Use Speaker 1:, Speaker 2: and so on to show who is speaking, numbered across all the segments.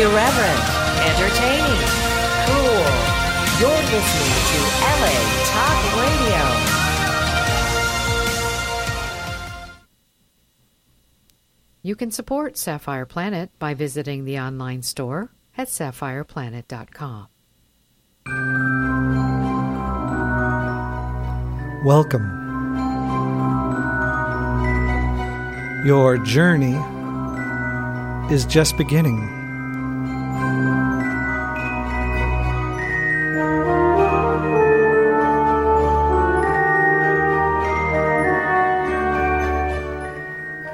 Speaker 1: Irreverent, entertaining, cool. You're listening to LA Talk Radio.
Speaker 2: You can support Sapphire Planet by visiting the online store at sapphireplanet.com.
Speaker 3: Welcome. Your journey is just beginning.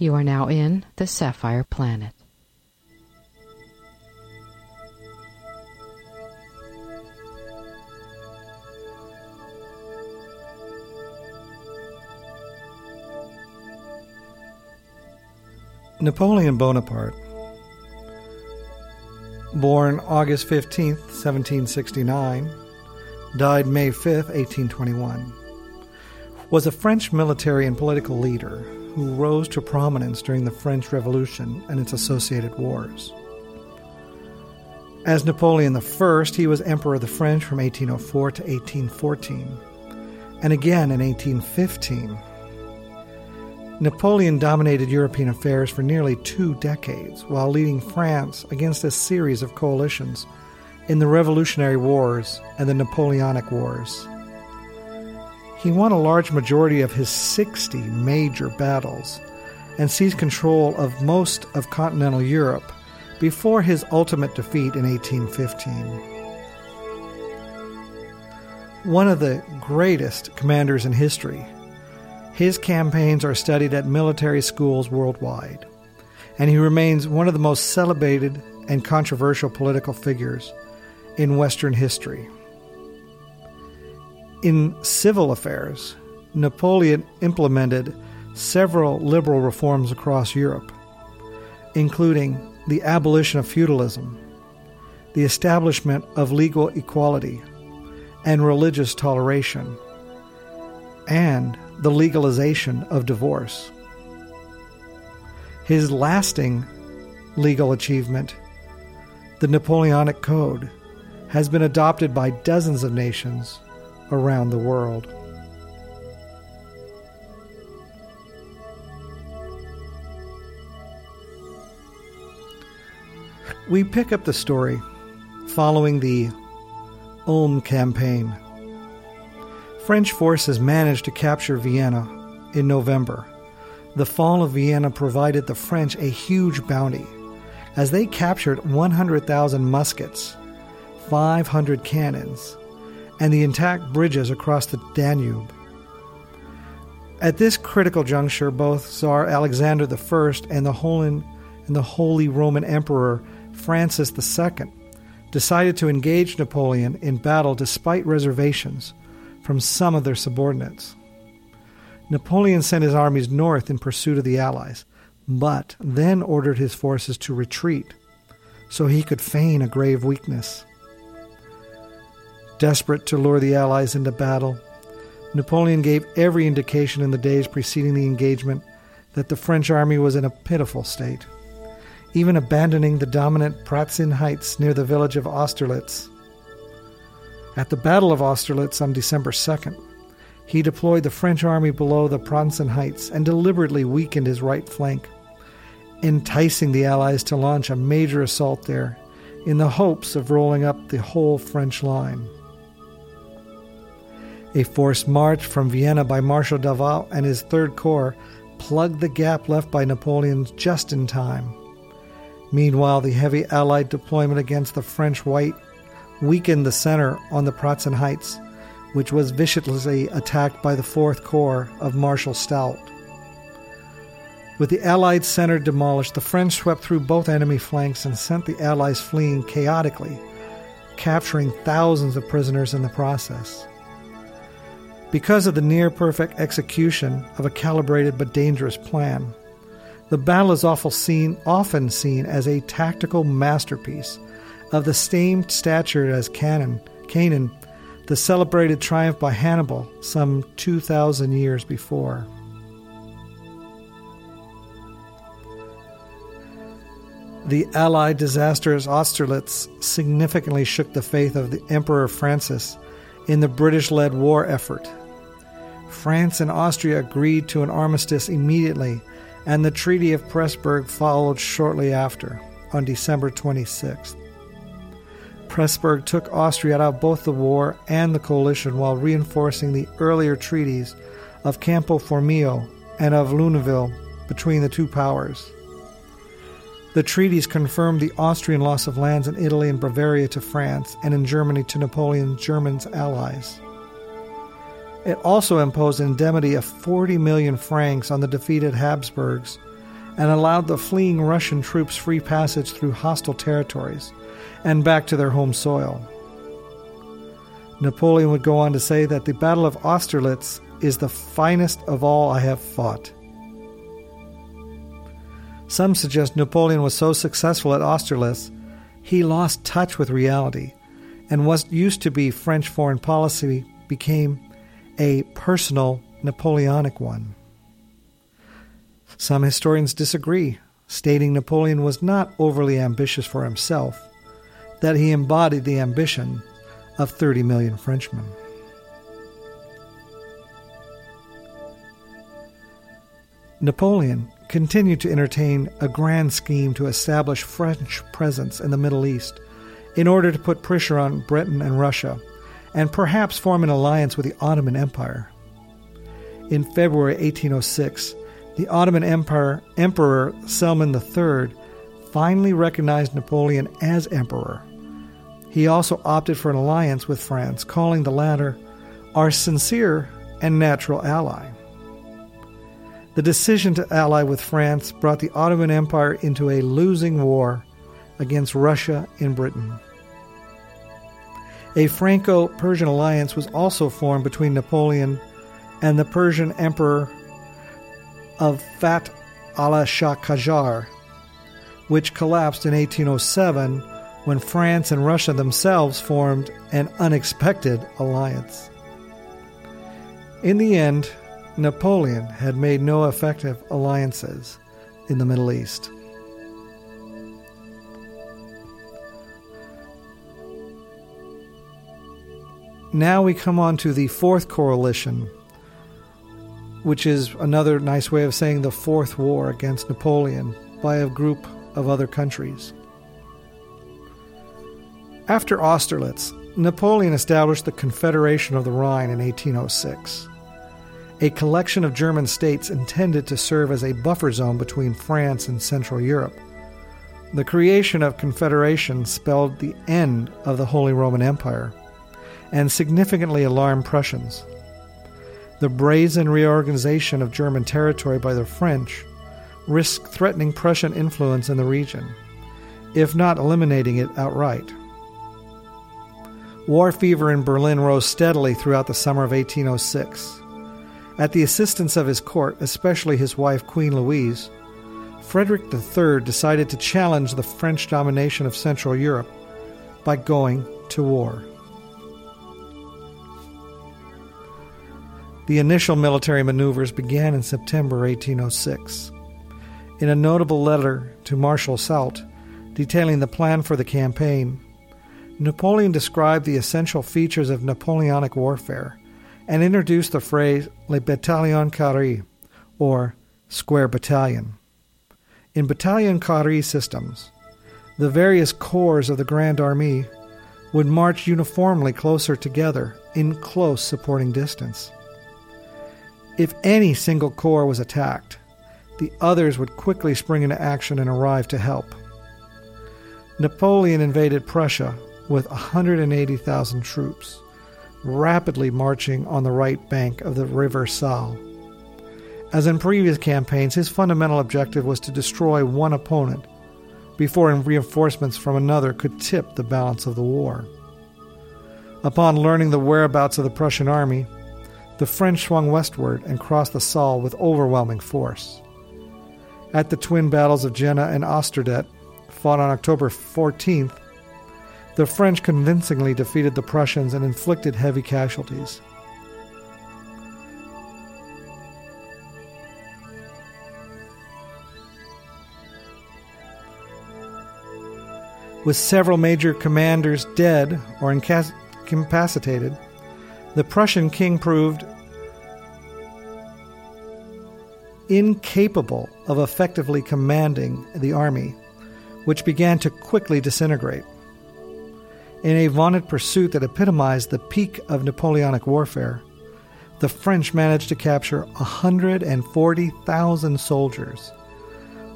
Speaker 2: You are now in the Sapphire Planet.
Speaker 3: Napoleon Bonaparte, born August 15th, 1769, died May 5th, 1821, was a French military and political leader who rose to prominence during the French Revolution and its associated wars. As Napoleon I, he was Emperor of the French from 1804 to 1814, and again in 1815. Napoleon dominated European affairs for nearly two decades while leading France against a series of coalitions in the Revolutionary Wars and the Napoleonic Wars. He won a large majority of his 60 major battles and seized control of most of continental Europe before his ultimate defeat in 1815. One of the greatest commanders in history, his campaigns are studied at military schools worldwide, and he remains one of the most celebrated and controversial political figures in Western history. In civil affairs, Napoleon implemented several liberal reforms across Europe, including the abolition of feudalism, the establishment of legal equality and religious toleration, and the legalization of divorce. His lasting legal achievement, the Napoleonic Code, has been adopted by dozens of nations around the world. We pick up the story following the Ulm campaign. French forces managed to capture Vienna in November. The fall of Vienna provided the French a huge bounty as they captured 100,000 muskets, 500 cannons, and the intact bridges across the Danube. At this critical juncture, both Tsar Alexander I and the Holy, and the Holy Roman Emperor Francis II decided to engage Napoleon in battle despite reservations from some of their subordinates. Napoleon sent his armies north in pursuit of the Allies, but then ordered his forces to retreat so he could feign a grave weakness. Desperate to lure the Allies into battle, Napoleon gave every indication in the days preceding the engagement that the French army was in a pitiful state even abandoning the dominant Pratzen Heights near the village of Austerlitz. At the Battle of Austerlitz on December 2nd, he deployed the French army below the Pratzen Heights and deliberately weakened his right flank, enticing the Allies to launch a major assault there in the hopes of rolling up the whole French line. A forced march from Vienna by Marshal Davout and his Third Corps plugged the gap left by Napoleon just in time. Meanwhile, the heavy Allied deployment against the French White weakened the center on the Pratzen Heights, which was viciously attacked by the 4th Corps of Marshal Soult. With the Allied center demolished, the French swept through both enemy flanks and sent the Allies fleeing chaotically, capturing thousands of prisoners in the process. Because of the near perfect execution of a calibrated but dangerous plan, the battle is often seen, often seen as a tactical masterpiece of the same stature as Cannae, Cannae, the celebrated triumph by Hannibal some 2,000 years before. The Allied disastrous Austerlitz significantly shook the faith of the Emperor Francis in the British led war effort. France and Austria agreed to an armistice immediately, and the Treaty of Pressburg followed shortly after, on December 26th. Pressburg took Austria out of both the war and the coalition while reinforcing the earlier treaties of Campo Formio and of Luneville between the two powers. The treaties confirmed the Austrian loss of lands in Italy and Bavaria to France and in Germany to Napoleon's German allies. It also imposed an indemnity of 40 million francs on the defeated Habsburgs and allowed the fleeing Russian troops free passage through hostile territories and back to their home soil. Napoleon would go on to say that the Battle of Austerlitz is the finest of all I have fought. Some suggest Napoleon was so successful at Austerlitz, he lost touch with reality, and what used to be French foreign policy became a personal Napoleonic one. Some historians disagree, stating Napoleon was not overly ambitious for himself, that he embodied the ambition of 30 million Frenchmen. Napoleon continued to entertain a grand scheme to establish French presence in the Middle East in order to put pressure on Britain and Russia, and perhaps form an alliance with the Ottoman Empire. In February 1806, the Ottoman Empire Emperor Selim III finally recognized Napoleon as emperor he also opted for an alliance with France, calling the latter our sincere and natural ally. The decision to ally with France brought the Ottoman Empire into a losing war against Russia in Britain. A Franco Persian alliance was also formed between Napoleon and the Persian Emperor of Fat Allah Shah Qajar, which collapsed in 1807 when France and Russia themselves formed an unexpected alliance. In the end, Napoleon had made no effective alliances in the Middle East. Now we come on to the Fourth Coalition, which is another nice way of saying the Fourth War against Napoleon by a group of other countries. After Austerlitz, Napoleon established the Confederation of the Rhine in 1806, a collection of German states intended to serve as a buffer zone between France and Central Europe. The creation of Confederation spelled the end of the Holy Roman Empire and significantly alarmed Prussians. The brazen reorganization of German territory by the French risked threatening Prussian influence in the region, if not eliminating it outright. War fever in Berlin rose steadily throughout the summer of 1806. At the assistance of his court, especially his wife Queen Louise, Frederick III decided to challenge the French domination of Central Europe by going to war. The initial military maneuvers began in September 1806. In a notable letter to Marshal Soult detailing the plan for the campaign, Napoleon described the essential features of Napoleonic warfare and introduced the phrase Le Bataillon Carré, or square battalion. In battalion carré systems, the various corps of the Grand Army would march uniformly closer together in close supporting distance. If any single corps was attacked, the others would quickly spring into action and arrive to help. Napoleon invaded Prussia with 180,000 troops, rapidly marching on the right bank of the river Saale. As in previous campaigns, his fundamental objective was to destroy one opponent before reinforcements from another could tip the balance of the war. Upon learning the whereabouts of the Prussian army, the French swung westward and crossed the Saale with overwhelming force. At the twin battles of Jena and Auerstedt, fought on October 14th, the French convincingly defeated the Prussians and inflicted heavy casualties. With several major commanders dead or incapacitated, the Prussian king proved incapable of effectively commanding the army, which began to quickly disintegrate. In a vaunted pursuit that epitomized the peak of Napoleonic warfare, the French managed to capture 140,000 soldiers,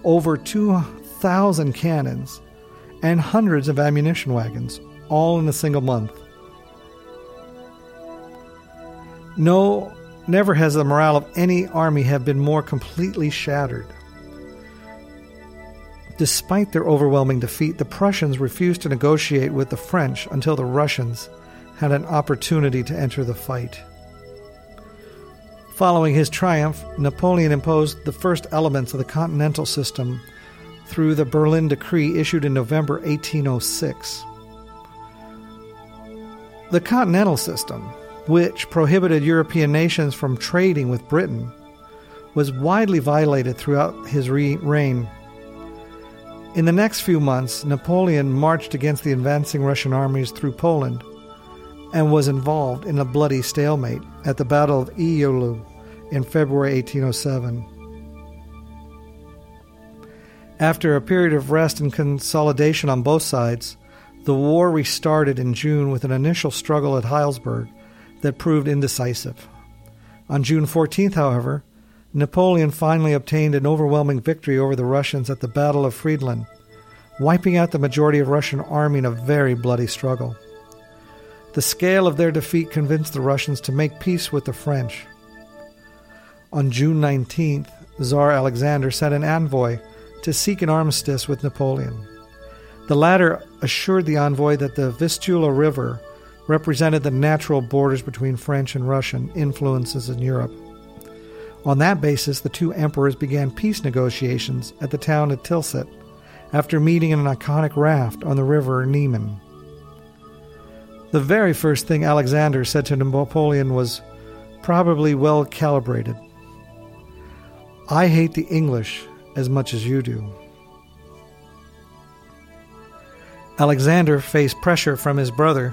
Speaker 3: over 2,000 cannons, and hundreds of ammunition wagons, all in a single month. No, never has the morale of any army have been more completely shattered. Despite their overwhelming defeat, the Prussians refused to negotiate with the French until the Russians had an opportunity to enter the fight. Following his triumph, Napoleon imposed the first elements of the continental system through the Berlin Decree issued in November 1806. The Continental System, which prohibited European nations from trading with Britain, was widely violated throughout his reign. In the next few months, Napoleon marched against the advancing Russian armies through Poland and was involved in a bloody stalemate at the Battle of Eylau in February 1807. After a period of rest and consolidation on both sides, the war restarted in June with an initial struggle at Heilsberg that proved indecisive. On June 14th, however, Napoleon finally obtained an overwhelming victory over the Russians at the Battle of Friedland, wiping out the majority of Russian army in a very bloody struggle. The scale of their defeat convinced the Russians to make peace with the French. On June 19th, Tsar Alexander sent an envoy to seek an armistice with Napoleon. The latter assured the envoy that the Vistula River represented the natural borders between French and Russian influences in Europe. On that basis, the two emperors began peace negotiations at the town of Tilsit after meeting in an iconic raft on the river Niemen. The very first thing Alexander said to Napoleon was probably well calibrated. I hate the English as much as you do. Alexander faced pressure from his brother,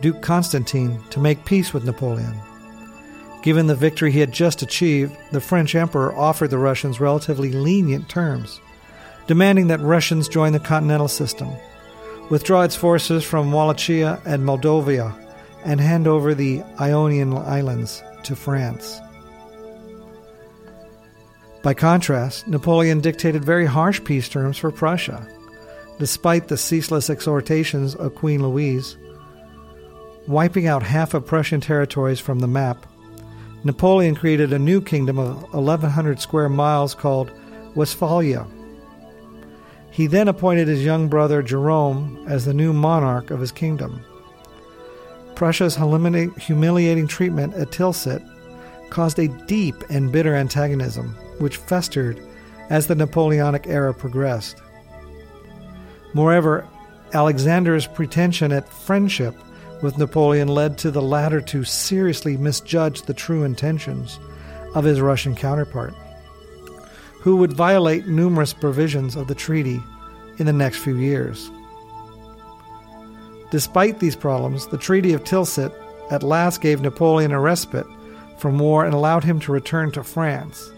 Speaker 3: Duke Constantine, to make peace with Napoleon. Given the victory he had just achieved, the French emperor offered the Russians relatively lenient terms, demanding that Russians join the continental system, withdraw its forces from Wallachia and Moldavia, and hand over the Ionian Islands to France. By contrast, Napoleon dictated very harsh peace terms for Prussia, despite the ceaseless exhortations of Queen Louise. Wiping out half of Prussian territories from the map, Napoleon created a new kingdom of 1,100 square miles called Westphalia. He then appointed his young brother Jerome as the new monarch of his kingdom. Prussia's humiliating treatment at Tilsit caused a deep and bitter antagonism which festered as the Napoleonic era progressed. Moreover, Alexander's pretension at friendship with Napoleon led to the latter to seriously misjudge the true intentions of his Russian counterpart, who would violate numerous provisions of the treaty in the next few years. Despite these problems, the Treaty of Tilsit at last gave Napoleon a respite from war and allowed him to return to France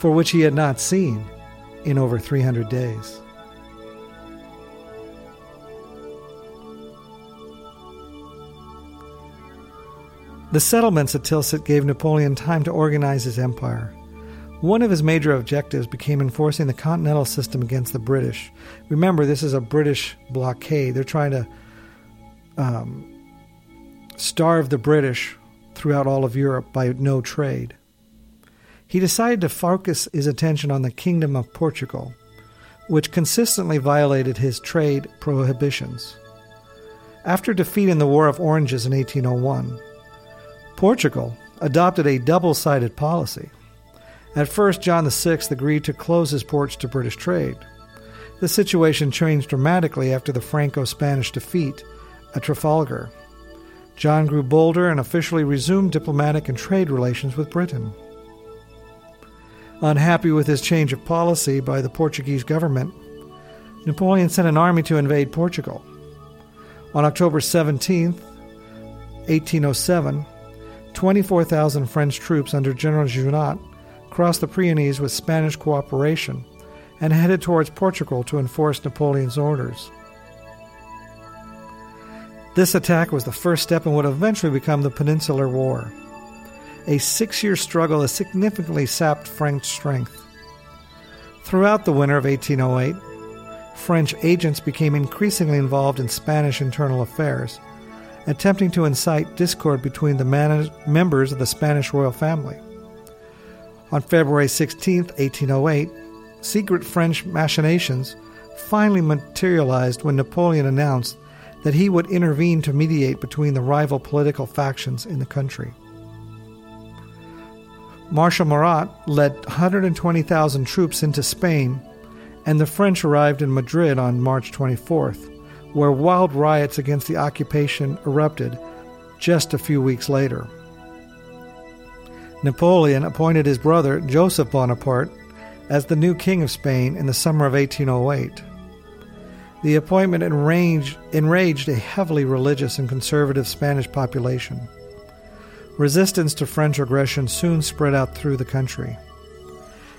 Speaker 3: for which he had not seen in over 300 days. The settlements at Tilsit gave Napoleon time to organize his empire. One of his major objectives became enforcing the continental system against the British. Remember, this is a British blockade. They're trying to um, starve the British throughout all of Europe by no trade. He decided to focus his attention on the Kingdom of Portugal, which consistently violated his trade prohibitions. After defeat in the War of Oranges in 1801, Portugal adopted a double sided policy. At first, John VI agreed to close his ports to British trade. The situation changed dramatically after the Franco Spanish defeat at Trafalgar. John grew bolder and officially resumed diplomatic and trade relations with Britain. Unhappy with his change of policy by the Portuguese government, Napoleon sent an army to invade Portugal. On October 17, 1807, 24,000 French troops under General Junot crossed the Pyrenees with Spanish cooperation and headed towards Portugal to enforce Napoleon's orders. This attack was the first step in what would eventually become the Peninsular War. A six year struggle that significantly sapped French strength. Throughout the winter of 1808, French agents became increasingly involved in Spanish internal affairs, attempting to incite discord between the man- members of the Spanish royal family. On February 16, 1808, secret French machinations finally materialized when Napoleon announced that he would intervene to mediate between the rival political factions in the country. Marshal Murat led 120,000 troops into Spain and the French arrived in Madrid on March 24th, where wild riots against the occupation erupted just a few weeks later. Napoleon appointed his brother, Joseph Bonaparte, as the new king of Spain in the summer of 1808. The appointment enraged, enraged a heavily religious and conservative Spanish population. Resistance to French aggression soon spread out through the country.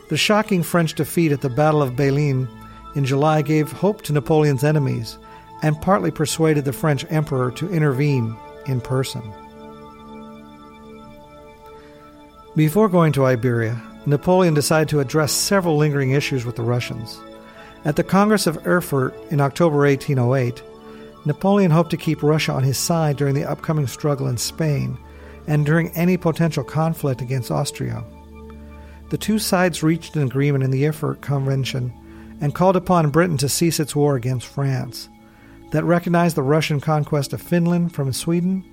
Speaker 3: The shocking French defeat at the Battle of Bailén in July gave hope to Napoleon's enemies and partly persuaded the French emperor to intervene in person. Before going to Iberia, Napoleon decided to address several lingering issues with the Russians. At the Congress of Erfurt in October 1808, Napoleon hoped to keep Russia on his side during the upcoming struggle in Spain and during any potential conflict against Austria. The two sides reached an agreement in the Erfurt Convention and called upon Britain to cease its war against France, that recognized the Russian conquest of Finland from Sweden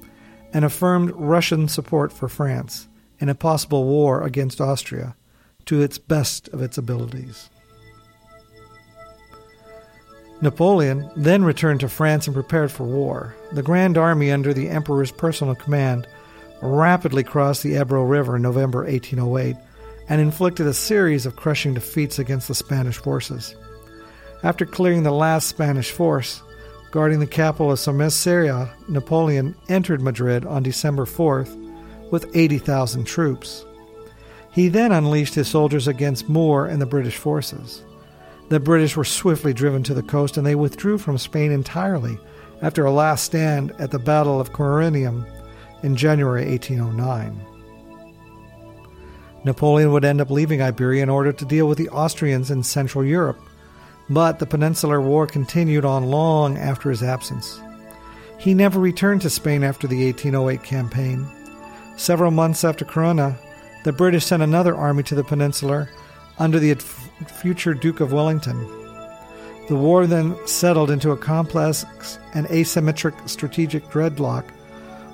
Speaker 3: and affirmed Russian support for France in a possible war against Austria to its best of its abilities. Napoleon then returned to France and prepared for war. The Grand Army, under the Emperor's personal command, rapidly crossed the Ebro River in November 1808 and inflicted a series of crushing defeats against the Spanish forces. After clearing the last Spanish force, guarding the capital of Somosierra, Napoleon entered Madrid on December 4th with 80,000 troops. He then unleashed his soldiers against Moore and the British forces. The British were swiftly driven to the coast and they withdrew from Spain entirely after a last stand at the Battle of Corunna in January 1809. Napoleon would end up leaving Iberia in order to deal with the Austrians in Central Europe, but the Peninsular War continued on long after his absence. He never returned to Spain after the 1808 campaign. Several months after Corunna, the British sent another army to the Peninsular under the future Duke of Wellington. The war then settled into a complex and asymmetric strategic dreadlock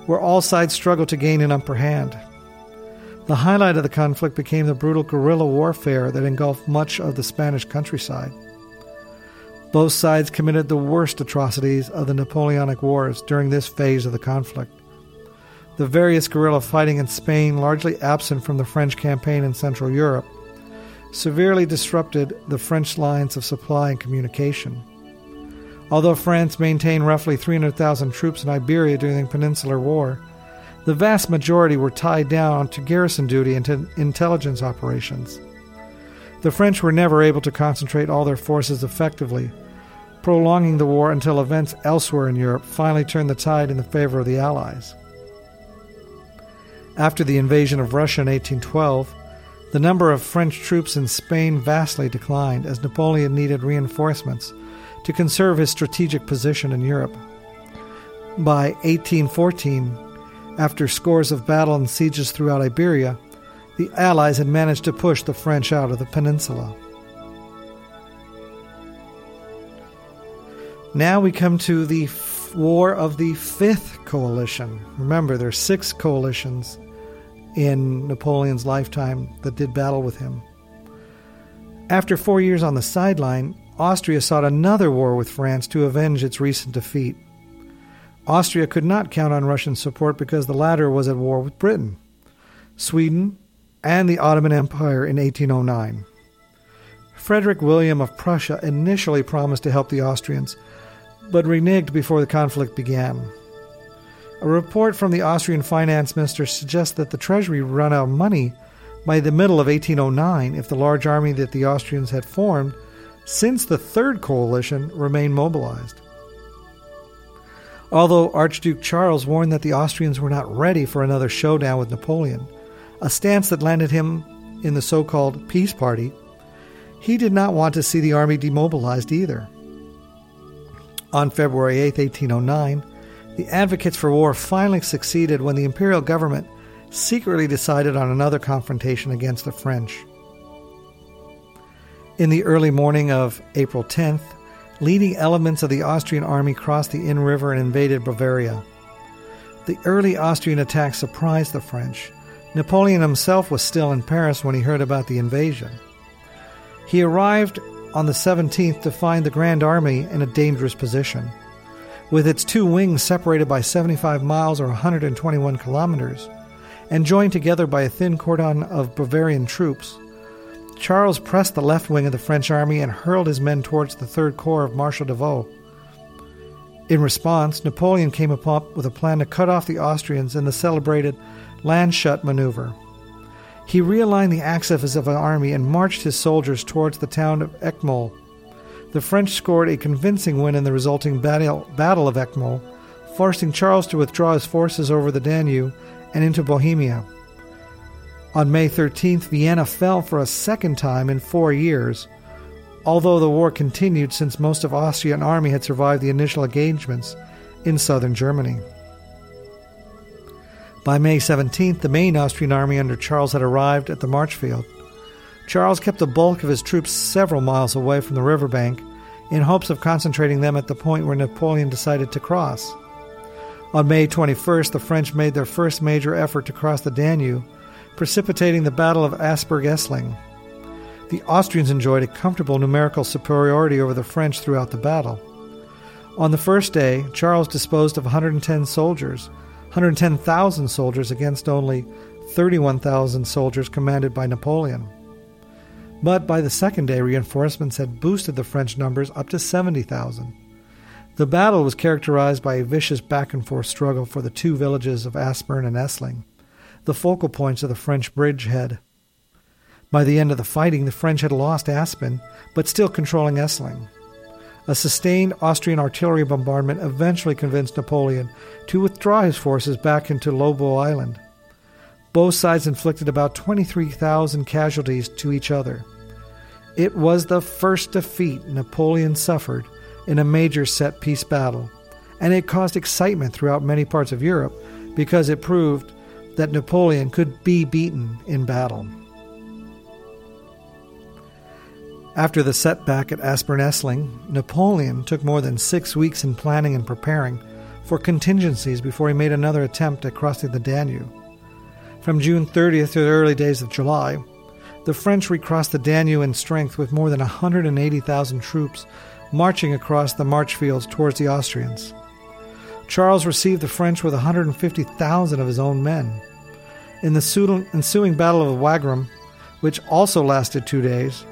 Speaker 3: where all sides struggled to gain an upper hand. The highlight of the conflict became the brutal guerrilla warfare that engulfed much of the Spanish countryside. Both sides committed the worst atrocities of the Napoleonic Wars during this phase of the conflict. The various guerrilla fighting in Spain, largely absent from the French campaign in Central Europe, severely disrupted the French lines of supply and communication. Although France maintained roughly 300,000 troops in Iberia during the Peninsular War, the vast majority were tied down to garrison duty and to intelligence operations. The French were never able to concentrate all their forces effectively, prolonging the war until events elsewhere in Europe finally turned the tide in the favor of the Allies. After the invasion of Russia in 1812, The number of French troops in Spain vastly declined as Napoleon needed reinforcements to conserve his strategic position in Europe. By 1814, after scores of battles and sieges throughout Iberia, the Allies had managed to push the French out of the peninsula. Now we come to the f- War of the Fifth Coalition. Remember, there are six coalitions in Napoleon's lifetime that did battle with him. After four years on the sideline, Austria sought another war with France to avenge its recent defeat. Austria could not count on Russian support because the latter was at war with Britain, Sweden, and the Ottoman Empire in 1809. Frederick William of Prussia initially promised to help the Austrians, but reneged before the conflict began. A report from the Austrian finance minister suggests that the treasury would run out of money by the middle of 1809 if the large army that the Austrians had formed since the Third Coalition remained mobilized. Although Archduke Charles warned that the Austrians were not ready for another showdown with Napoleon, a stance that landed him in the so called Peace Party, he did not want to see the army demobilized either. On February 8, 1809, the advocates for war finally succeeded when the imperial government secretly decided on another confrontation against the French. In the early morning of April 10th, leading elements of the Austrian army crossed the Inn River and invaded Bavaria. The early Austrian attack surprised the French. Napoleon himself was still in Paris when he heard about the invasion. He arrived on the 17th to find the Grand Army in a dangerous position. With its two wings separated by 75 miles or 121 kilometers, and joined together by a thin cordon of Bavarian troops, Charles pressed the left wing of the French army and hurled his men towards the Third Corps of Marshal Davout. In response, Napoleon came up with a plan to cut off the Austrians in the celebrated Landshut maneuver. He realigned the axis of an army and marched his soldiers towards the town of Eckmühl. The French scored a convincing win in the resulting battle, battle of Eckmühl, forcing Charles to withdraw his forces over the Danube and into Bohemia. On May 13th, Vienna fell for a second time in four years, although the war continued since most of Austrian army had survived the initial engagements in southern Germany. By May 17th, the main Austrian army under Charles had arrived at the Marchfield. Charles kept the bulk of his troops several miles away from the riverbank in hopes of concentrating them at the point where Napoleon decided to cross. On May 21st, the French made their first major effort to cross the Danube, precipitating the Battle of Aspern Essling. The Austrians enjoyed a comfortable numerical superiority over the French throughout the battle. On the first day, Charles disposed of 110 soldiers, 110,000 soldiers against only 31,000 soldiers commanded by Napoleon. But by the second day, reinforcements had boosted the French numbers up to 70,000. The battle was characterized by a vicious back and forth struggle for the two villages of Aspern and Essling, the focal points of the French bridgehead. By the end of the fighting, the French had lost Aspern, but still controlling Essling. A sustained Austrian artillery bombardment eventually convinced Napoleon to withdraw his forces back into Lobau Island. Both sides inflicted about 23,000 casualties to each other. It was the first defeat Napoleon suffered in a major set piece battle, and it caused excitement throughout many parts of Europe because it proved that Napoleon could be beaten in battle. After the setback at Aspern-Essling, Napoleon took more than six weeks in planning and preparing for contingencies before he made another attempt at crossing the Danube. From June 30th to the early days of July, the French recrossed the Danube in strength with more than 180,000 troops marching across the march fields towards the Austrians. Charles received the French with 150,000 of his own men. In the ensuing Battle of Wagram, which also lasted two days,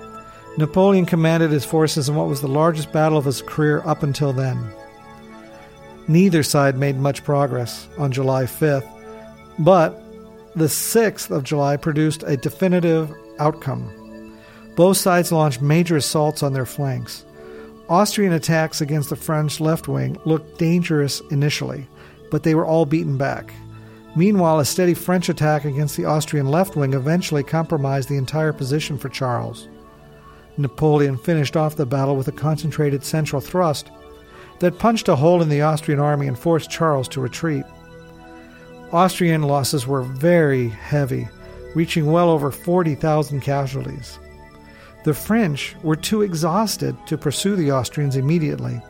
Speaker 3: Napoleon commanded his forces in what was the largest battle of his career up until then. Neither side made much progress on July 5th, but the 6th of July produced a definitive outcome. Both sides launched major assaults on their flanks. Austrian attacks against the French left wing looked dangerous initially, but they were all beaten back. Meanwhile, a steady French attack against the Austrian left wing eventually compromised the entire position for Charles. Napoleon finished off the battle with a concentrated central thrust that punched a hole in the Austrian army and forced Charles to retreat. Austrian losses were very heavy, reaching well over 40,000 casualties. The French were too exhausted to pursue the Austrians immediately,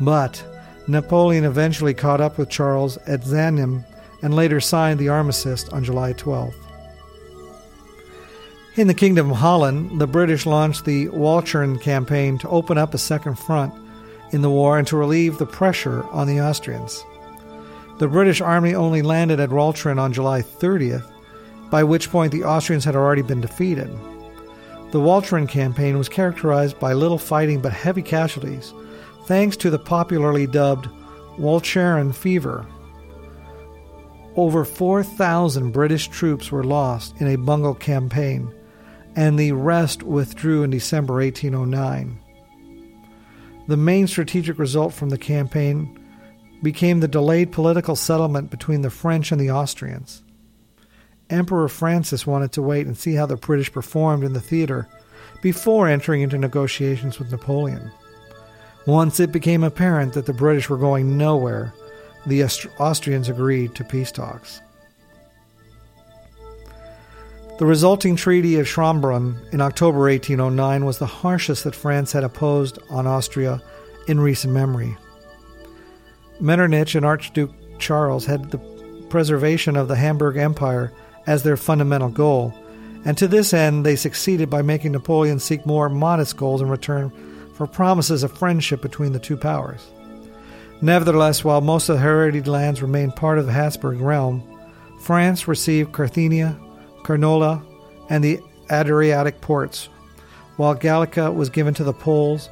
Speaker 3: but Napoleon eventually caught up with Charles at Znaim and later signed the armistice on July 12th. In the Kingdom of Holland, the British launched the Walcheren campaign to open up a second front in the war and to relieve the pressure on the Austrians. The British army only landed at Walcheren on July 30th, by which point the Austrians had already been defeated. The Walcheren campaign was characterized by little fighting but heavy casualties, thanks to the popularly dubbed Walcheren fever. Over 4,000 British troops were lost in a bungled campaign, and the rest withdrew in December 1809. The main strategic result from the campaign became the delayed political settlement between the French and the Austrians. Emperor Francis wanted to wait and see how the British performed in the theater before entering into negotiations with Napoleon. Once it became apparent that the British were going nowhere, the Austrians agreed to peace talks. The resulting Treaty of Schönbrunn in October 1809 was the harshest that France had imposed on Austria in recent memory. Metternich and Archduke Charles had the preservation of the Habsburg Empire as their fundamental goal, and to this end they succeeded by making Napoleon seek more modest goals in return for promises of friendship between the two powers. Nevertheless, while most of the heredited lands remained part of the Habsburg realm, France received Carthago, Carniola, and the Adriatic ports, while Galicia was given to the Poles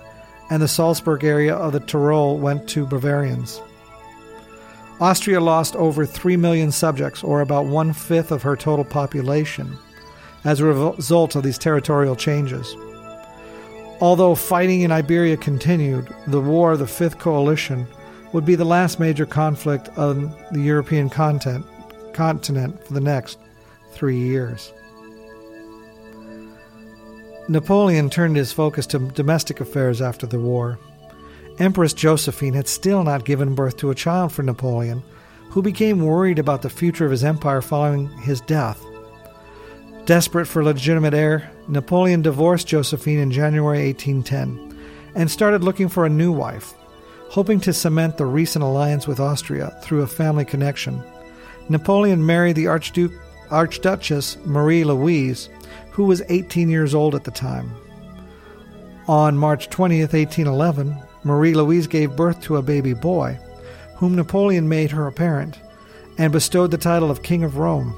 Speaker 3: and the Salzburg area of the Tyrol went to Bavarians. Austria lost over 3 million subjects, or about one fifth of her total population, as a result of these territorial changes. Although fighting in Iberia continued, the War of the Fifth Coalition would be the last major conflict on the European continent, continent for the next three years. Napoleon turned his focus to domestic affairs after the war. Empress Josephine had still not given birth to a child for Napoleon, who became worried about the future of his empire following his death. Desperate for legitimate heir, Napoleon divorced Josephine in January 1810 and started looking for a new wife, hoping to cement the recent alliance with Austria through a family connection. Napoleon married the Archduke Archduchess Marie Louise, who was 18 years old at the time. On March 20th, 1811, Marie Louise gave birth to a baby boy, whom Napoleon made her parent, and bestowed the title of King of Rome.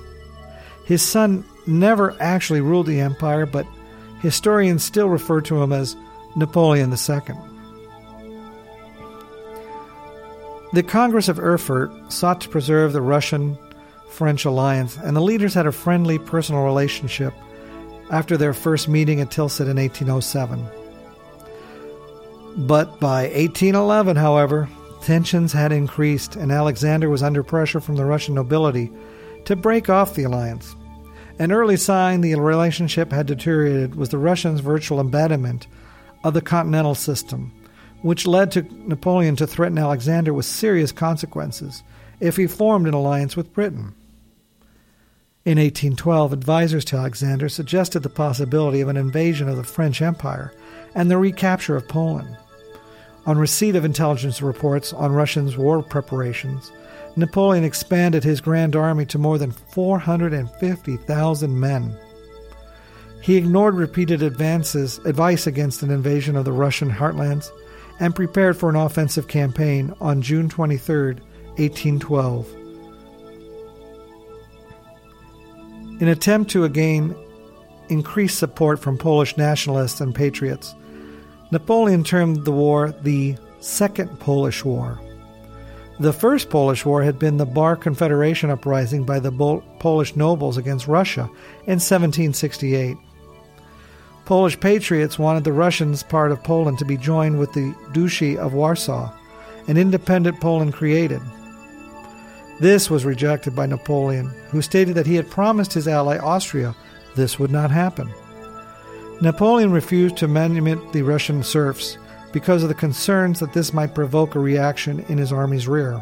Speaker 3: His son never actually ruled the empire, but historians still refer to him as Napoleon II. The Congress of Erfurt sought to preserve the Russian French alliance, and the leaders had a friendly personal relationship after their first meeting at Tilsit in 1807. But by 1811, however, tensions had increased, and Alexander was under pressure from the Russian nobility to break off the alliance. An early sign the relationship had deteriorated was the Russians' virtual abandonment of the continental system, which led to Napoleon to threaten Alexander with serious consequences if he formed an alliance with Britain. In 1812, advisers to Alexander suggested the possibility of an invasion of the French Empire and the recapture of Poland. On receipt of intelligence reports on Russians' war preparations, Napoleon expanded his grand army to more than 450,000 men. He ignored repeated advances, advice against an invasion of the Russian heartlands and prepared for an offensive campaign on June 23, 1812. In an attempt to gain increased support from Polish nationalists and patriots, Napoleon termed the war the Second Polish War. The First Polish War had been the Bar Confederation uprising by the Polish nobles against Russia in 1768. Polish patriots wanted the Russians part of Poland to be joined with the Duchy of Warsaw, an independent Poland created. This was rejected by Napoleon, who stated that he had promised his ally Austria this would not happen. Napoleon refused to manumit the Russian serfs because of the concerns that this might provoke a reaction in his army's rear.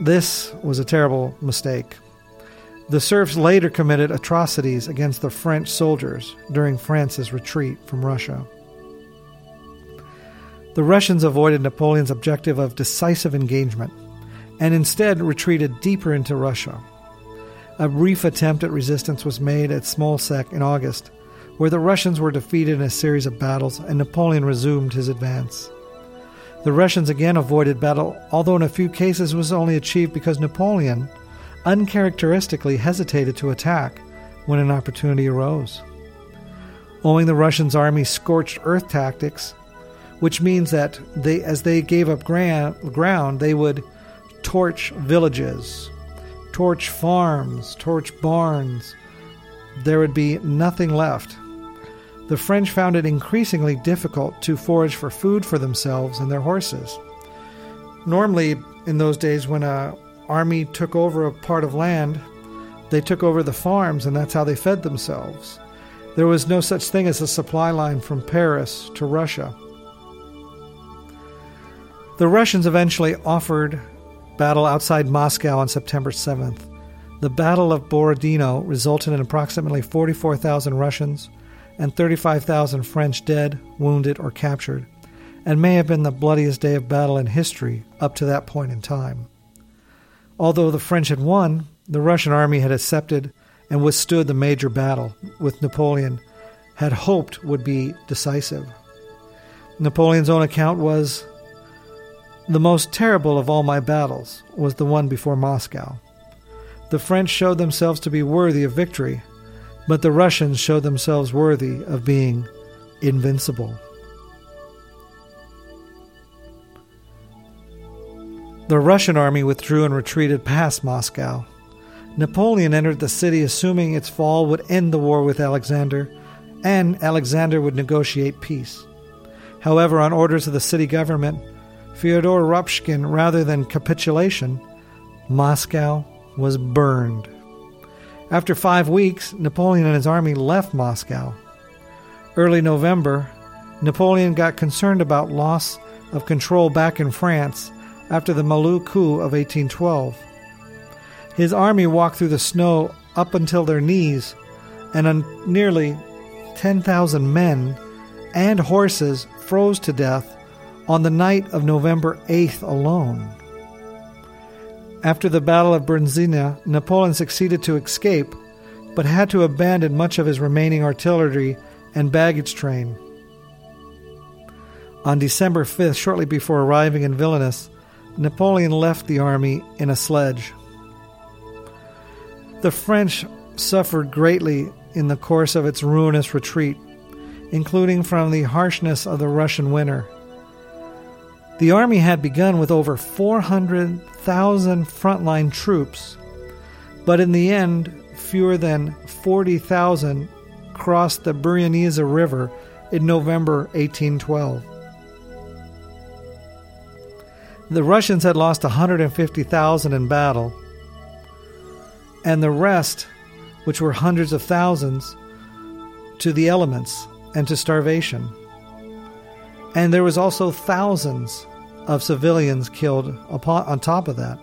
Speaker 3: This was a terrible mistake. The serfs later committed atrocities against the French soldiers during France's retreat from Russia. The Russians avoided Napoleon's objective of decisive engagement and instead retreated deeper into Russia. A brief attempt at resistance was made at Smolensk in August, where the Russians were defeated in a series of battles and Napoleon resumed his advance. The Russians again avoided battle, although in a few cases it was only achieved because Napoleon uncharacteristically hesitated to attack when an opportunity arose. Owing the Russians' army scorched earth tactics, which means that they, as they gave up ground, they would torch villages, torch farms, torch barns. There would be nothing left. The French found it increasingly difficult to forage for food for themselves and their horses. Normally, in those days, when a army took over a part of land, they took over the farms, and that's how they fed themselves. There was no such thing as a supply line from Paris to Russia. The Russians eventually offered battle outside Moscow on September 7th. The Battle of Borodino resulted in approximately 44,000 Russians and 35,000 French dead, wounded, or captured, and may have been the bloodiest day of battle in history up to that point in time. Although the French had won, the Russian army had accepted and withstood the major battle, with Napoleon had hoped would be decisive. Napoleon's own account was The most terrible of all my battles was the one before Moscow. The French showed themselves to be worthy of victory, but the Russians showed themselves worthy of being invincible. The Russian army withdrew and retreated past Moscow. Napoleon entered the city assuming its fall would end the war with Alexander, and Alexander would negotiate peace. However, on orders of the city government, Fyodor Rashkin, rather than capitulation, Moscow was burned. After five weeks, Napoleon and his army left Moscow. Early November, Napoleon got concerned about loss of control back in France after the Malet coup of 1812. His army walked through the snow up until their knees, and nearly 10,000 men and horses froze to death on the night of November 8th alone. After the Battle of Berezina, Napoleon succeeded to escape, but had to abandon much of his remaining artillery and baggage train. On December 5th, shortly before arriving in Vilnius, Napoleon left the army in a sledge. The French suffered greatly in the course of its ruinous retreat, including from the harshness of the Russian winter. The army had begun with over 400,000 frontline troops, but in the end, fewer than 40,000 crossed the Buryaneza River in November 1812. The Russians had lost 150,000 in battle, and the rest, which were hundreds of thousands, to the elements and to starvation. And there was also thousands of civilians killed upon, on top of that.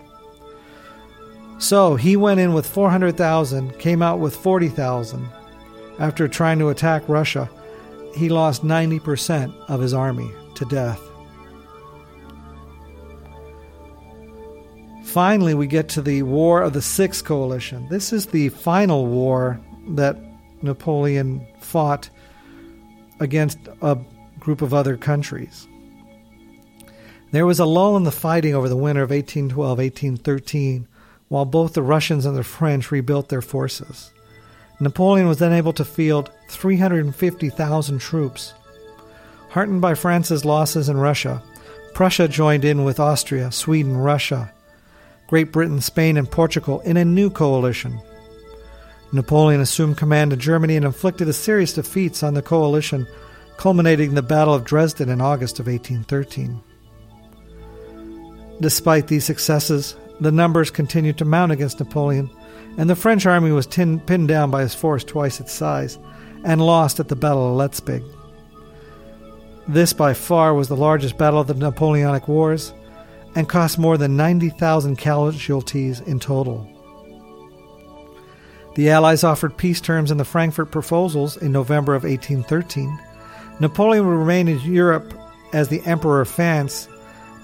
Speaker 3: So he went in with 400,000, came out with 40,000. After trying to attack Russia, he lost 90% of his army to death. Finally, we get to the War of the Six Coalition. This is the final war that Napoleon fought against a group of other countries. There was a lull in the fighting over the winter of 1812 1813, while both the Russians and the French rebuilt their forces. Napoleon was then able to field 350,000 troops. Heartened by France's losses in Russia, Prussia joined in with Austria, Sweden, Russia, Great Britain, Spain, and Portugal in a new coalition. Napoleon assumed command of Germany and inflicted a serious defeats on the coalition, culminating in the Battle of Dresden in August of 1813. Despite these successes, the numbers continued to mount against Napoleon, and the French army was tin- pinned down by his force twice its size and lost at the Battle of Leipzig. This by far was the largest battle of the Napoleonic Wars and cost more than 90,000 casualties in total. The Allies offered peace terms in the Frankfurt Proposals in November of 1813. Napoleon would remain in Europe as the Emperor of France,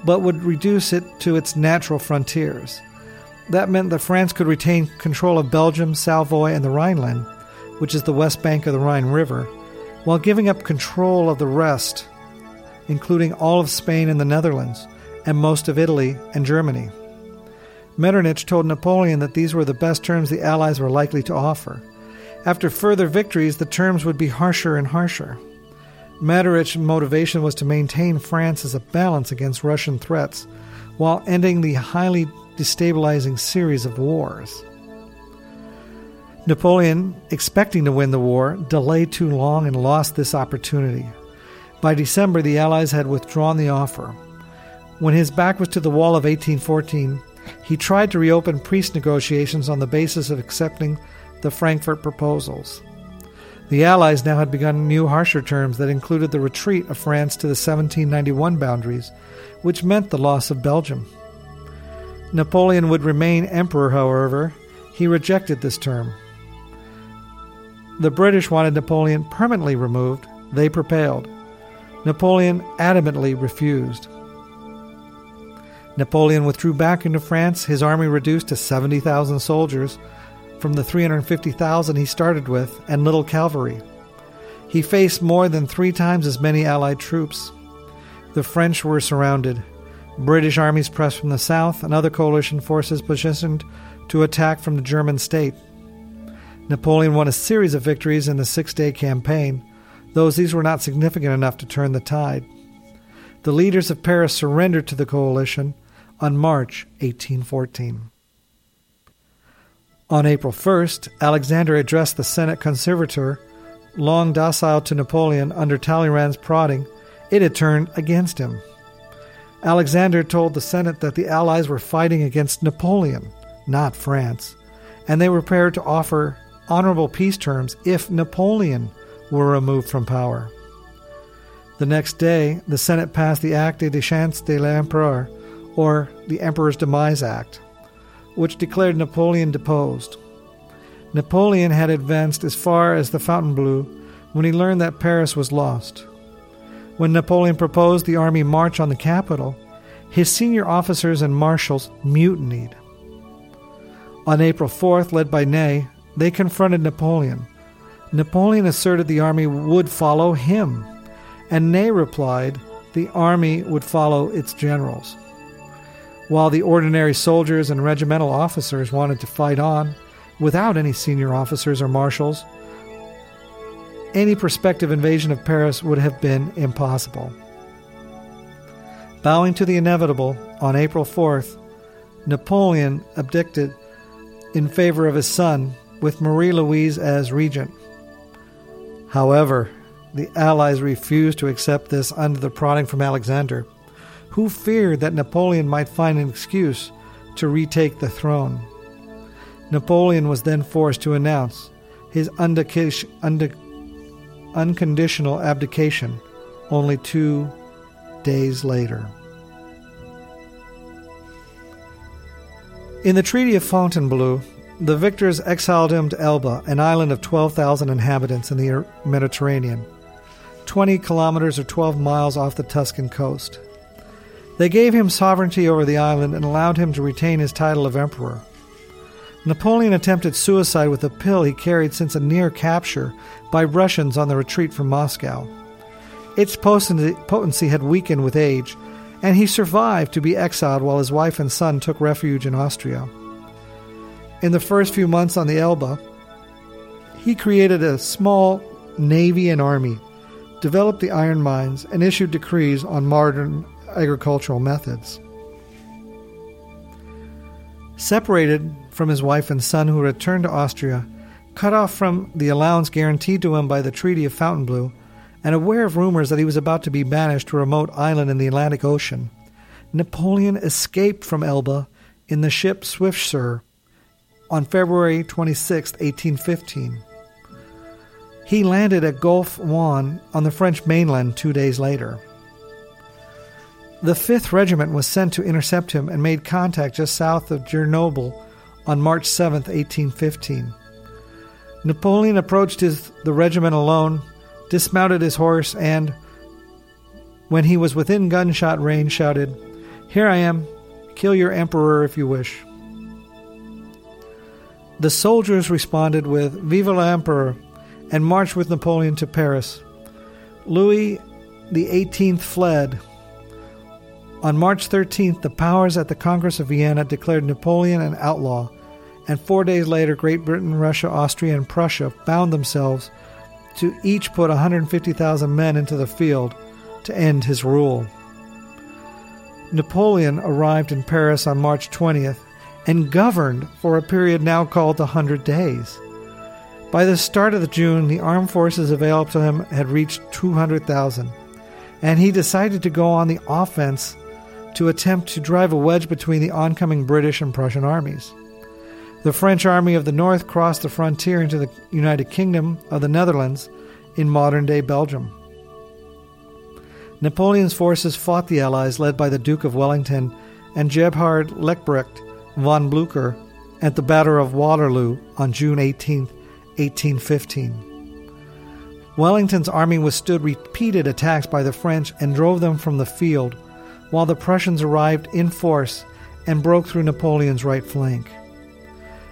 Speaker 3: but would reduce it to its natural frontiers. That meant that France could retain control of Belgium, Savoy, and the Rhineland, which is the west bank of the Rhine River, while giving up control of the rest, including all of Spain and the Netherlands, and most of Italy and Germany. Metternich told Napoleon that these were the best terms the Allies were likely to offer. After further victories, the terms would be harsher and harsher. Metternich's motivation was to maintain France as a balance against Russian threats while ending the highly destabilizing series of wars. Napoleon, expecting to win the war, delayed too long and lost this opportunity. By December, the Allies had withdrawn the offer. When his back was to the wall of 1814, he tried to reopen peace negotiations on the basis of accepting the Frankfurt proposals. The Allies now had begun new, harsher terms that included the retreat of France to the 1791 boundaries, which meant the loss of Belgium. Napoleon would remain emperor, however. He rejected this term. The British wanted Napoleon permanently removed. They prevailed. Napoleon adamantly refused. Napoleon withdrew back into France, his army reduced to 70,000 soldiers from the 350,000 he started with and little cavalry. He faced more than three times as many Allied troops. The French were surrounded. British armies pressed from the south, and other coalition forces positioned to attack from the German state. Napoleon won a series of victories in the Six Day Campaign, though these were not significant enough to turn the tide. The leaders of Paris surrendered to the coalition on March 1814. On April 1st, Alexander addressed the Senate conservator, Long docile to Napoleon under Talleyrand's prodding, it had turned against him. Alexander told the Senate that the Allies were fighting against Napoleon, not France, and they were prepared to offer honorable peace terms if Napoleon were removed from power. The next day, the Senate passed the Acte de Déchéance de l'Empereur, or the Emperor's Demise Act, which declared Napoleon deposed. Napoleon had advanced as far as the Fontainebleau when he learned that Paris was lost. When Napoleon proposed the army march on the capital, his senior officers and marshals mutinied. On April 4th, led by Ney, they confronted Napoleon. Napoleon asserted the army would follow him, and Ney replied the army would follow its generals. While the ordinary soldiers and regimental officers wanted to fight on without any senior officers or marshals, any prospective invasion of Paris would have been impossible. Bowing to the inevitable, on April 4th, Napoleon abdicated in favor of his son, with Marie Louise as regent. However, the Allies refused to accept this under the prodding from Alexander who feared that Napoleon might find an excuse to retake the throne. Napoleon was then forced to announce his unconditional abdication only two days later. In the Treaty of Fontainebleau, the victors exiled him to Elba, an island of 12,000 inhabitants in the Mediterranean, 20 kilometers or 12 miles off the Tuscan coast. They gave him sovereignty over the island and allowed him to retain his title of emperor. Napoleon attempted suicide with a pill he carried since a near capture by Russians on the retreat from Moscow. Its potency had weakened with age, and he survived to be exiled while his wife and son took refuge in Austria. In the first few months on the Elba, he created a small navy and army, developed the iron mines, and issued decrees on modern agricultural methods. Separated from his wife and son, who returned to Austria, cut off from the allowance guaranteed to him by the Treaty of Fontainebleau, and aware of rumors that he was about to be banished to a remote island in the Atlantic Ocean, Napoleon escaped from Elba in the ship Swiftsure on February 26, 1815. He landed at Golfe-Juan on the French mainland two days later. The 5th Regiment was sent to intercept him and made contact just south of Grenoble on March 7, 1815. Napoleon approached his, the regiment alone, dismounted his horse, and, when he was within gunshot range, shouted, Here I am, kill your emperor if you wish. The soldiers responded with Vive l'Empereur and marched with Napoleon to Paris. Louis XVIII fled. On March 13th, the powers at the Congress of Vienna declared Napoleon an outlaw, and four days later, Great Britain, Russia, Austria, and Prussia bound themselves to each put 150,000 men into the field to end his rule. Napoleon arrived in Paris on March 20th and governed for a period now called the Hundred Days. By the start of June, the armed forces available to him had reached 200,000, and he decided to go on the offense to attempt to drive a wedge between the oncoming British and Prussian armies. The French army of the north crossed the frontier into the United Kingdom of the Netherlands in modern day Belgium. Napoleon's forces fought the Allies led by the Duke of Wellington and Gebhard Leberecht von Blücher at the Battle of Waterloo on June 18, 1815. Wellington's army withstood repeated attacks by the French and drove them from the field, while the Prussians arrived in force and broke through Napoleon's right flank.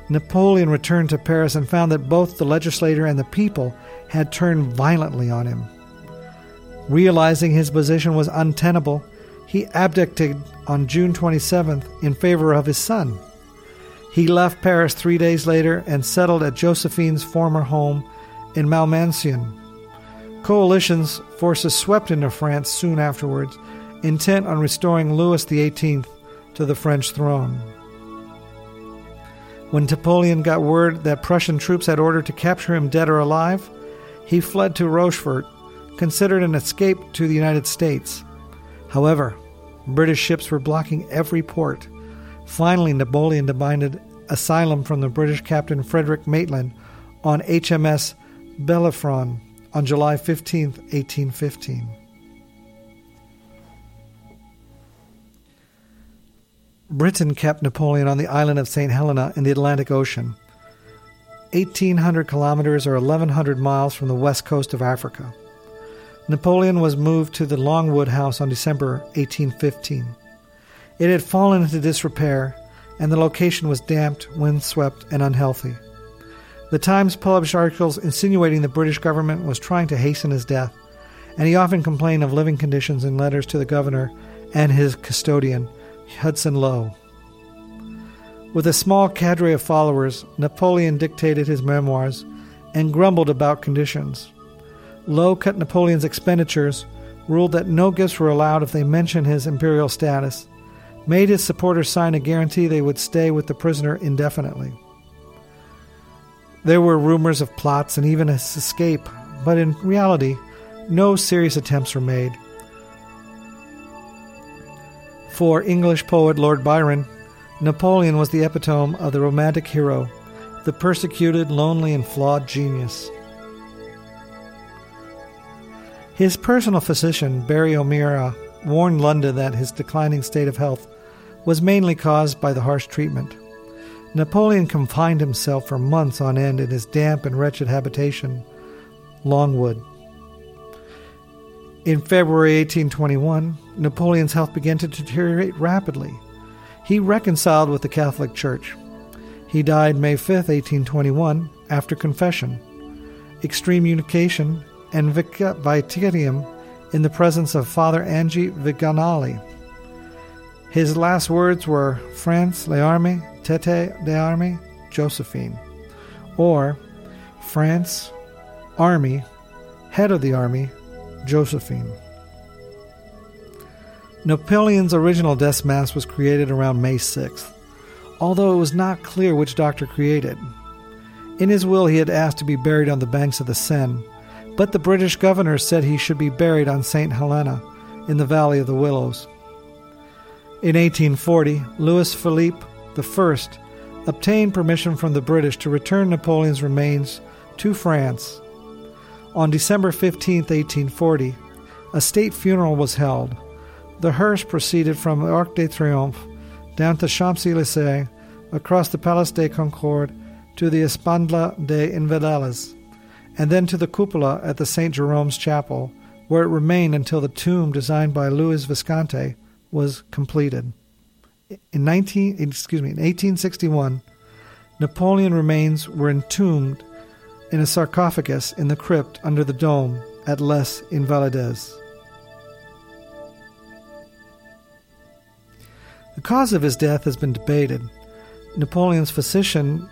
Speaker 3: Napoleon returned to Paris and found that both the legislature and the people had turned violently on him. Realizing his position was untenable, he abdicated on June 27th in favor of his son. He left Paris three days later and settled at Josephine's former home in Malmaison. Coalition's forces swept into France soon afterwards, intent on restoring Louis XVIII to the French throne. When Napoleon got word that Prussian troops had ordered to capture him dead or alive, he fled to Rochefort, considered an escape to the United States. However, British ships were blocking every port. Finally, Napoleon demanded asylum from the British captain Frederick Maitland on HMS Bellerophon on July 15, 1815. Britain kept Napoleon on the island of St. Helena in the Atlantic Ocean, 1,800 kilometers or 1,100 miles from the west coast of Africa. Napoleon was moved to the Longwood House on December 1815. It had fallen into disrepair, and the location was damped, windswept, and unhealthy. The Times published articles insinuating the British government was trying to hasten his death, and he often complained of living conditions in letters to the governor and his custodian, Hudson Lowe. With a small cadre of followers, Napoleon dictated his memoirs and grumbled about conditions. Lowe cut Napoleon's expenditures, ruled that no gifts were allowed if they mentioned his imperial status, made his supporters sign a guarantee they would stay with the prisoner indefinitely. There were rumors of plots and even his escape, but in reality, no serious attempts were made. For English poet Lord Byron, Napoleon was the epitome of the romantic hero, the persecuted, lonely, and flawed genius. His personal physician, Barry O'Meara, warned London that his declining state of health was mainly caused by the harsh treatment. Napoleon confined himself for months on end in his damp and wretched habitation, Longwood. In February 1821, Napoleon's health began to deteriorate rapidly. He reconciled with the Catholic Church. He died May 5, 1821, after confession, excommunication, and viaticum in the presence of Father Ange Vignali. His last words were France l'armée, tete de d'armée, Josephine, or France, army, head of the army, Josephine. Napoleon's original death mask was created around May 6th, although it was not clear which doctor created. It. In his will, he had asked to be buried on the banks of the Seine, but the British governor said he should be buried on St. Helena in the Valley of the Willows. In 1840, Louis Philippe I, obtained permission from the British to return Napoleon's remains to France. On December 15, 1840, a state funeral was held. The hearse proceeded from the Arc de Triomphe down to Champs Elysees, across the Place de Concorde to the Esplanade de Invalides, and then to the cupola at the St. Jerome's Chapel, where it remained until the tomb designed by Louis Visconti was completed. In 19, excuse me, in 1861, Napoleon remains were entombed in a sarcophagus in the crypt under the dome at Les Invalides. The cause of his death has been debated. Napoleon's physician,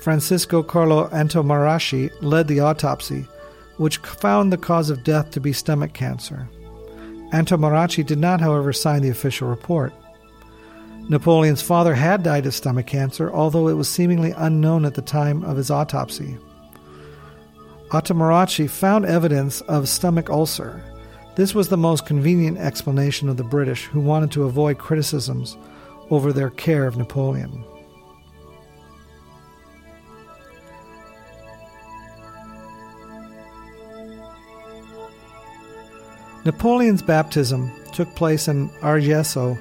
Speaker 3: Francisco Carlo Antommarchi, led the autopsy, which found the cause of death to be stomach cancer. Antommarchi did not, however, sign the official report. Napoleon's father had died of stomach cancer, although it was seemingly unknown at the time of his autopsy. Antommarchi found evidence of stomach ulcer. This was the most convenient explanation of the British, who wanted to avoid criticisms over their care of Napoleon. Napoleon's baptism took place in Argeso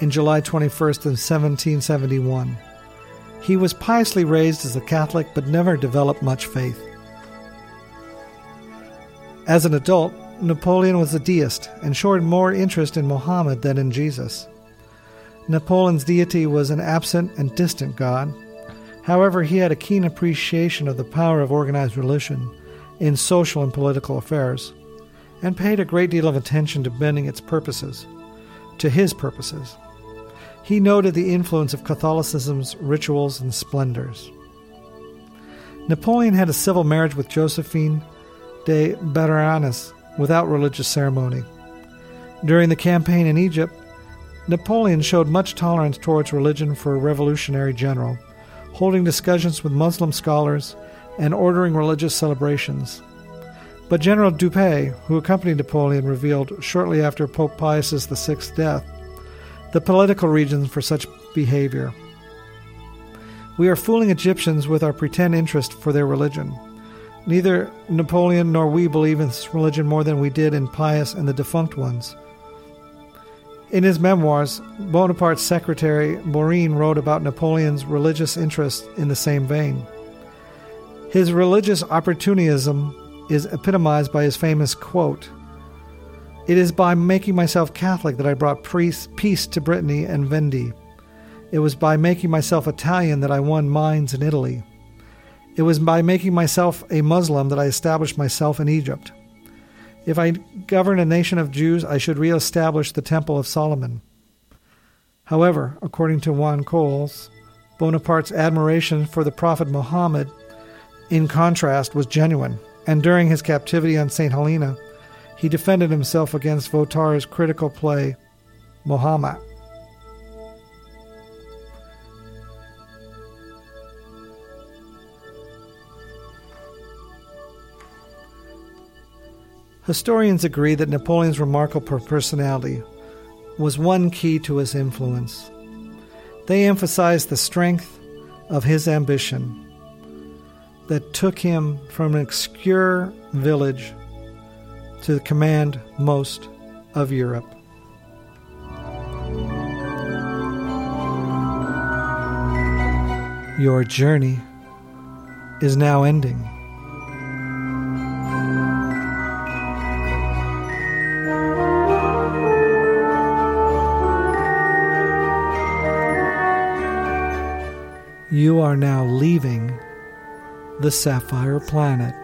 Speaker 3: in July 21st of 1771. He was piously raised as a Catholic but never developed much faith. As an adult, Napoleon was a deist and showed more interest in Mohammed than in Jesus. Napoleon's deity was an absent and distant god. However, he had a keen appreciation of the power of organized religion in social and political affairs and paid a great deal of attention to bending its purposes to his purposes. He noted the influence of Catholicism's rituals and splendors. Napoleon had a civil marriage with Josephine de Beauharnais without religious ceremony. During the campaign in Egypt, Napoleon showed much tolerance towards religion for a revolutionary general, holding discussions with Muslim scholars and ordering religious celebrations. But General Dupuy, who accompanied Napoleon, revealed shortly after Pope Pius VI's death the political reasons for such behavior. We are fooling Egyptians with our pretend interest for their religion. Neither Napoleon nor we believe in this religion more than we did in Pius and the defunct ones. In his memoirs, Bonaparte's secretary Bourrienne wrote about Napoleon's religious interest in the same vein. His religious opportunism is epitomized by his famous quote It is by making myself Catholic that I brought peace to Brittany and Vendée. It was by making myself Italian that I won minds in Italy. It was by making myself a Muslim that I established myself in Egypt. If I govern a nation of Jews, I should reestablish the Temple of Solomon. However, according to Juan Coles, Bonaparte's admiration for the Prophet Muhammad, in contrast, was genuine and during his captivity on St. Helena, he defended himself against Voltaire's critical play, Mohammed. Historians agree that Napoleon's remarkable personality was one key to his influence. They emphasize the strength of his ambition that took him from an obscure village to command most of Europe. Your journey is now ending. You are now leaving the Sapphire Planet.